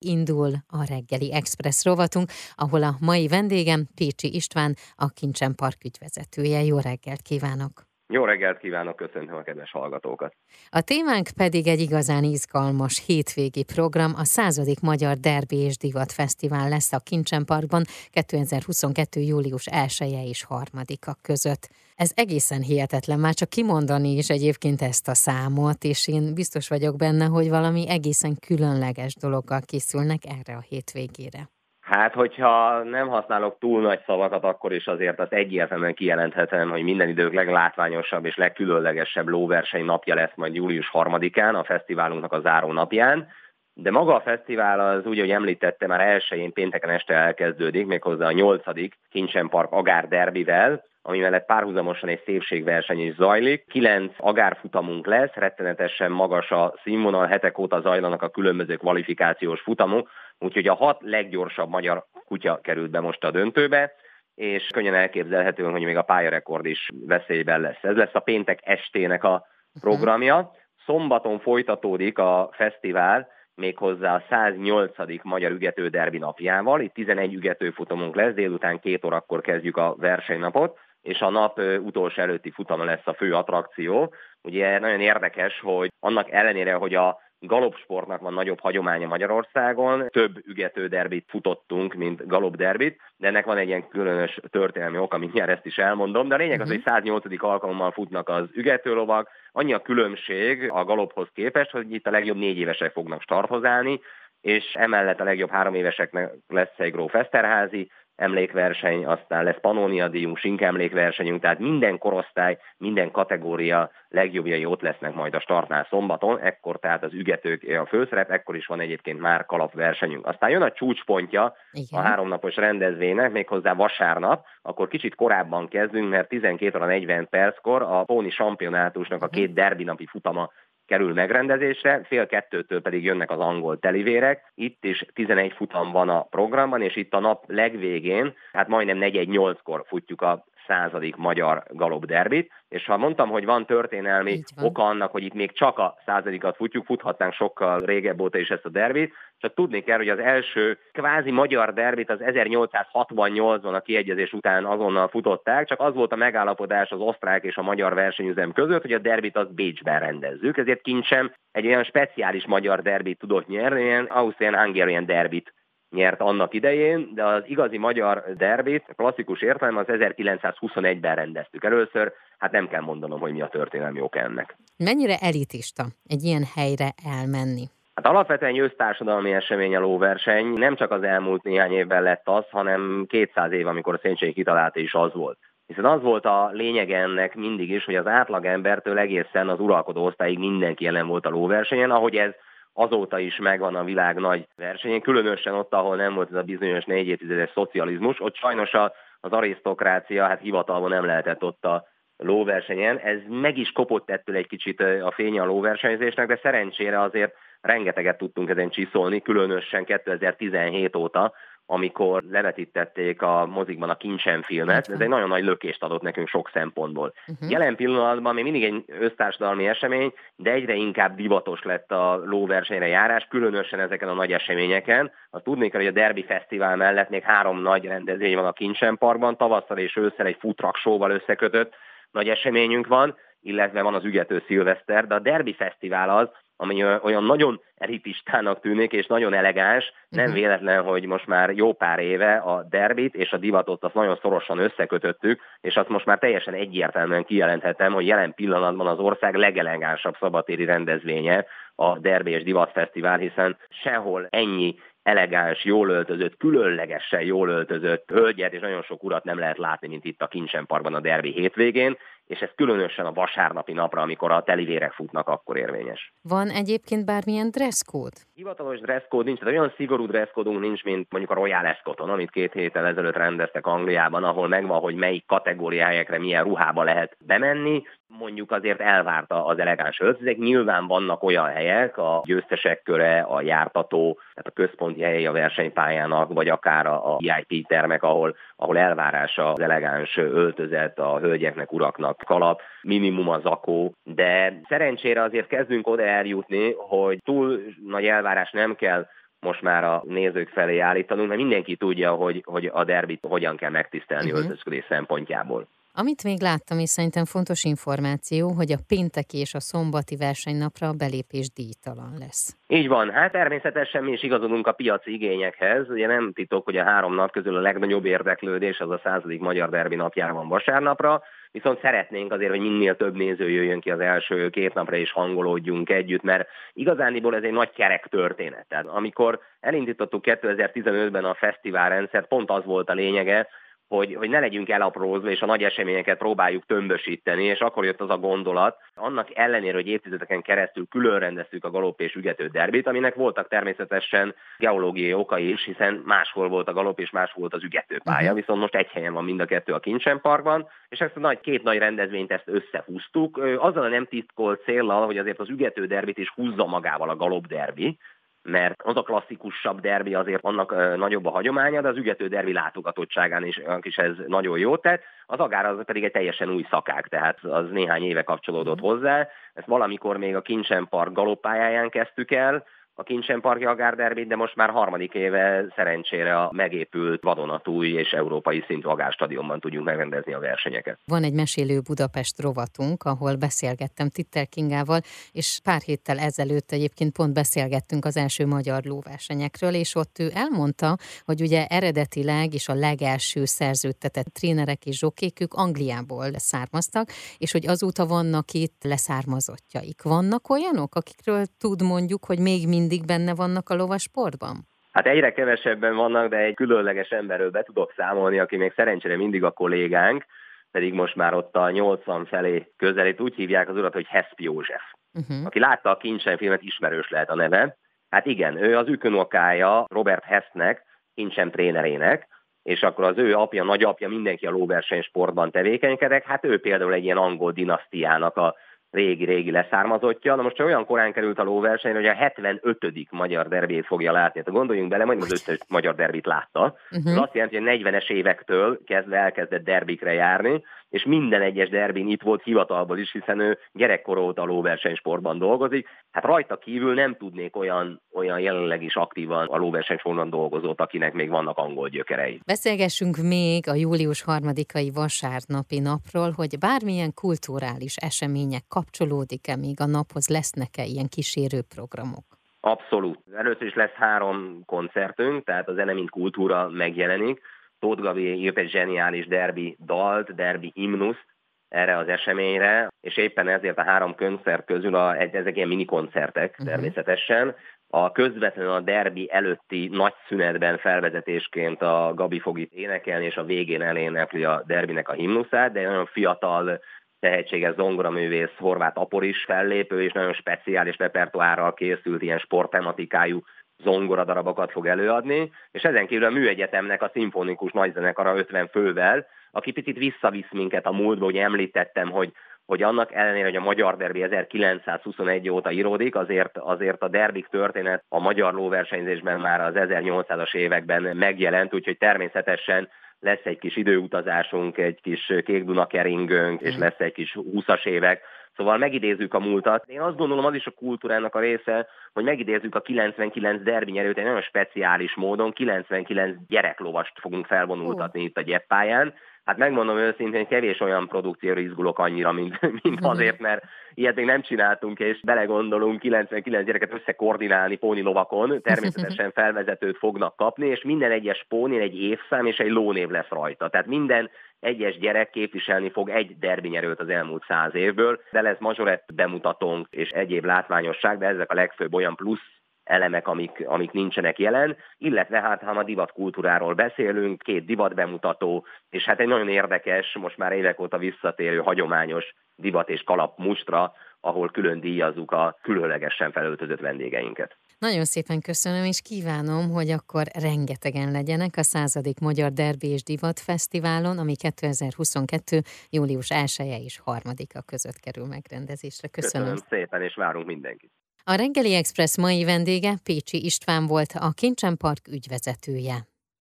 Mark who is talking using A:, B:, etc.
A: indul a reggeli Express rovatunk, ahol a mai vendégem Pécsi István, a Kincsen Park ügyvezetője. Jó reggelt kívánok!
B: Jó reggelt kívánok, köszöntöm a kedves hallgatókat!
A: A témánk pedig egy igazán izgalmas hétvégi program, a századik Magyar Derbi és Divat Fesztivál lesz a Kincsen Parkban 2022. július 1 -e és 3-a között. Ez egészen hihetetlen, már csak kimondani is egyébként ezt a számot, és én biztos vagyok benne, hogy valami egészen különleges dologgal készülnek erre a hétvégére.
B: Hát, hogyha nem használok túl nagy szavakat, akkor is azért az egyértelműen kijelenthetem, hogy minden idők leglátványosabb és legkülönlegesebb lóverseny napja lesz majd július 3-án, a fesztiválunknak a záró napján. De maga a fesztivál az úgy, hogy említette, már elsőjén pénteken este elkezdődik, méghozzá a 8. Kincsen Park Agár derbivel, ami mellett párhuzamosan egy szépségverseny is zajlik. Kilenc agárfutamunk lesz, rettenetesen magas a színvonal, hetek óta zajlanak a különböző kvalifikációs futamok, úgyhogy a hat leggyorsabb magyar kutya került be most a döntőbe, és könnyen elképzelhető, hogy még a pályarekord is veszélyben lesz. Ez lesz a péntek estének a programja. Szombaton folytatódik a fesztivál, méghozzá a 108. Magyar Ügető Derbi napjával. Itt 11 ügető futamunk lesz, délután két órakor kezdjük a versenynapot és a nap utolsó előtti futama lesz a fő attrakció. Ugye nagyon érdekes, hogy annak ellenére, hogy a galopsportnak van nagyobb hagyománya Magyarországon, több ügető derbit futottunk, mint galopderbit, de ennek van egy ilyen különös történelmi oka, mindjárt ezt is elmondom, de a lényeg az, hogy 108. Mhm. alkalommal futnak az ügetőlovak, annyi a különbség a galophoz képest, hogy itt a legjobb négy évesek fognak starthoz állni, és emellett a legjobb három éveseknek lesz egy Gróf Eszterházi, emlékverseny, aztán lesz Pannonia díjunk, Sink emlékversenyünk, tehát minden korosztály, minden kategória legjobbjai ott lesznek majd a startnál szombaton, ekkor tehát az ügetők a főszerep, ekkor is van egyébként már kalapversenyünk. Aztán jön a csúcspontja Igen. a háromnapos rendezvénynek, méghozzá vasárnap, akkor kicsit korábban kezdünk, mert 12 óra 40 perckor a Póni Sampionátusnak a két derbi napi futama kerül megrendezésre, fél kettőtől pedig jönnek az angol telivérek. Itt is 11 futam van a programban, és itt a nap legvégén, hát majdnem 4-8-kor futjuk a századik magyar galopderbit, és ha mondtam, hogy van történelmi van. oka annak, hogy itt még csak a századikat futjuk, futhatnánk sokkal régebb óta is ezt a derbit, csak tudni kell, hogy az első kvázi magyar derbit az 1868-ban a kiegyezés után azonnal futották, csak az volt a megállapodás az osztrák és a magyar versenyüzem között, hogy a derbit az Bécsben rendezzük, ezért kincsem egy olyan speciális magyar derbit tudott nyerni, ilyen Austrian-Hungarian derbit nyert annak idején, de az igazi magyar derbit, a klasszikus értelem az 1921-ben rendeztük először, hát nem kell mondanom, hogy mi a történelmi ok ennek.
A: Mennyire elitista egy ilyen helyre elmenni?
B: Hát alapvetően egy össztársadalmi esemény a lóverseny, nem csak az elmúlt néhány évben lett az, hanem 200 év, amikor a Széchenyi kitalálta is az volt. Hiszen az volt a lényeg ennek mindig is, hogy az átlagembertől egészen az uralkodó osztályig mindenki jelen volt a lóversenyen, ahogy ez azóta is megvan a világ nagy versenyén, különösen ott, ahol nem volt ez a bizonyos négy évtizedes szocializmus, ott sajnos az arisztokrácia, hát hivatalban nem lehetett ott a lóversenyen. Ez meg is kopott ettől egy kicsit a fény a lóversenyzésnek, de szerencsére azért rengeteget tudtunk ezen csiszolni, különösen 2017 óta, amikor levetítették a mozikban a Kincsen filmet, ez egy nagyon nagy lökést adott nekünk sok szempontból. Uh-huh. Jelen pillanatban még mindig egy össztársadalmi esemény, de egyre inkább divatos lett a lóversenyre járás, különösen ezeken a nagy eseményeken. Azt tudni kell, hogy a Derby Fesztivál mellett még három nagy rendezvény van a Kincsen Parkban, tavasszal és ősszel egy futraksóval összekötött nagy eseményünk van, illetve van az Ügető Szilveszter, de a Derby Fesztivál az, ami olyan nagyon elitistának tűnik, és nagyon elegáns. Nem uh-huh. véletlen, hogy most már jó pár éve a derbit és a divatot azt nagyon szorosan összekötöttük, és azt most már teljesen egyértelműen kijelenthetem, hogy jelen pillanatban az ország legelegánsabb szabatéri rendezvénye a Derbi és Divat Fesztivál, hiszen sehol ennyi elegáns, jól öltözött, különlegesen jól öltözött hölgyet, és nagyon sok urat nem lehet látni, mint itt a Kincsenparkban a derbi hétvégén, és ez különösen a vasárnapi napra, amikor a telivérek futnak, akkor érvényes.
A: Van egyébként bármilyen dresszkód?
B: Hivatalos dresszkód nincs, tehát olyan szigorú dresszkódunk nincs, mint mondjuk a Royal Escoton, amit két héttel ezelőtt rendeztek Angliában, ahol megvan, hogy melyik kategóriájekre milyen ruhába lehet bemenni. Mondjuk azért elvárta az elegáns öltözék. Nyilván vannak olyan helyek, a győztesek köre, a jártató, tehát a központi helyei a versenypályának, vagy akár a VIP termek, ahol, ahol elvárása az elegáns öltözet a hölgyeknek, uraknak kalap, minimum a zakó, de szerencsére azért kezdünk oda eljutni, hogy túl nagy elvárás nem kell most már a nézők felé állítanunk, mert mindenki tudja, hogy, hogy a derbit hogyan kell megtisztelni uh-huh. öltözködés szempontjából.
A: Amit még láttam, és szerintem fontos információ, hogy a pénteki és a szombati versenynapra a belépés díjtalan lesz.
B: Így van, hát természetesen mi is igazodunk a piaci igényekhez. Ugye nem titok, hogy a három nap közül a legnagyobb érdeklődés az a századik magyar derbi napjára van vasárnapra, viszont szeretnénk azért, hogy minél több néző jöjjön ki az első két napra és hangolódjunk együtt, mert igazániból ez egy nagy kerek történet. Tehát amikor elindítottuk 2015-ben a fesztiválrendszert, pont az volt a lényege, hogy, hogy ne legyünk elaprózva, és a nagy eseményeket próbáljuk tömbösíteni, és akkor jött az a gondolat, annak ellenére, hogy évtizedeken keresztül külön rendeztük a galop és ügető derbit, aminek voltak természetesen geológiai okai is, hiszen máshol volt a galop és máshol volt az ügetőpálya, uh-huh. viszont most egy helyen van mind a kettő a Kincsen Parkban, és ezt a nagy, két nagy rendezvényt ezt összehúztuk, azzal a nem tisztkolt céllal, hogy azért az ügető derbit is húzza magával a galop derbi, mert az a klasszikusabb derbi azért annak nagyobb a hagyománya, de az ügető derbi látogatottságán is, is ez nagyon jó tett. Az agár az pedig egy teljesen új szakák, tehát az néhány éve kapcsolódott hozzá. Ezt valamikor még a Kincsen Park galopájáján kezdtük el, a Kincsen Parki Agárderbit, de most már harmadik éve szerencsére a megépült vadonatúj és európai szintű agárstadionban tudjuk megrendezni a versenyeket.
A: Van egy mesélő Budapest rovatunk, ahol beszélgettem Titter Kingával, és pár héttel ezelőtt egyébként pont beszélgettünk az első magyar lóversenyekről, és ott ő elmondta, hogy ugye eredetileg és a legelső szerződtetett trénerek és zsokék ők Angliából származtak, és hogy azóta vannak itt leszármazottjaik. Vannak olyanok, akikről tud mondjuk, hogy még mind mindig benne vannak a lovasportban?
B: Hát egyre kevesebben vannak, de egy különleges emberről be tudok számolni, aki még szerencsére mindig a kollégánk, pedig most már ott a 80 felé közelít, úgy hívják az urat, hogy Hesp József. Uh-huh. Aki látta a Kincsen filmet, ismerős lehet a neve. Hát igen, ő az ükönokája Robert Hessnek, Kincsen trénerének, és akkor az ő apja, nagyapja, mindenki a lóversenysportban tevékenykedek, hát ő például egy ilyen angol dinasztiának a régi-régi leszármazottja. Na most csak olyan korán került a lóversenyre, hogy a 75. magyar derbét fogja látni. Hát gondoljunk bele, majd az összes magyar derbit látta. Uh-huh. Ez azt jelenti, hogy 40-es évektől kezdve elkezdett derbikre járni, és minden egyes derbin itt volt hivatalból is, hiszen ő gyerekkor óta lóversenysportban dolgozik. Hát rajta kívül nem tudnék olyan, olyan jelenleg is aktívan a lóversenysportban dolgozót, akinek még vannak angol gyökerei.
A: Beszélgessünk még a július harmadikai vasárnapi napról, hogy bármilyen kulturális események kapcsolódik-e még a naphoz, lesznek-e ilyen kísérő programok?
B: Abszolút. Először is lesz három koncertünk, tehát a zene mint kultúra megjelenik. Tóth Gabi írt egy zseniális derbi dalt, derbi himnuszt erre az eseményre, és éppen ezért a három koncert közül a, ezek ilyen mini koncertek uh-huh. természetesen. A közvetlenül a derbi előtti nagy szünetben felvezetésként a Gabi fog itt énekelni, és a végén elénekli a derbinek a himnuszát, de nagyon fiatal tehetséges zongoraművész Horváth Apor is fellépő, és nagyon speciális repertoárral készült ilyen sporttematikájú zongoradarabokat fog előadni, és ezen kívül a Műegyetemnek a szimfonikus nagyzenekara 50 fővel, aki picit visszavisz minket a múltba, hogy említettem, hogy hogy annak ellenére, hogy a magyar derbi 1921 óta íródik, azért, azért a derbik történet a magyar lóversenyzésben már az 1800-as években megjelent, úgyhogy természetesen lesz egy kis időutazásunk, egy kis kék Dunakeringünk, és mm. lesz egy kis 20-as évek, Szóval megidézzük a múltat. Én azt gondolom, az is a kultúrának a része, hogy megidézzük a 99 derbi nyerőt egy nagyon speciális módon. 99 gyereklovast fogunk felvonultatni oh. itt a gyeppályán. Hát megmondom őszintén, kevés olyan produkcióra izgulok annyira, mint, mint mhm. azért, mert ilyet még nem csináltunk, és belegondolunk 99 gyereket összekoordinálni póni lovakon, természetesen felvezetőt fognak kapni, és minden egyes pónin egy évszám és egy lónév lesz rajta. Tehát minden egyes gyerek képviselni fog egy derbinyerőt az elmúlt száz évből, de lesz mazsorett bemutatónk és egyéb látványosság, de ezek a legfőbb olyan plusz elemek, amik, amik nincsenek jelen, illetve hát ha a divatkultúráról beszélünk, két divat bemutató, és hát egy nagyon érdekes, most már évek óta visszatérő hagyományos divat és kalap mustra, ahol külön díjazzuk a különlegesen felöltözött vendégeinket.
A: Nagyon szépen köszönöm, és kívánom, hogy akkor rengetegen legyenek a századik Magyar Derbi és Divat Fesztiválon, ami 2022. július 1 -e és 3-a között kerül megrendezésre. Köszönöm.
B: Köszönöm szépen, és várunk mindenkit.
A: A reggeli express mai vendége Pécsi István volt, a Kincsen Park ügyvezetője.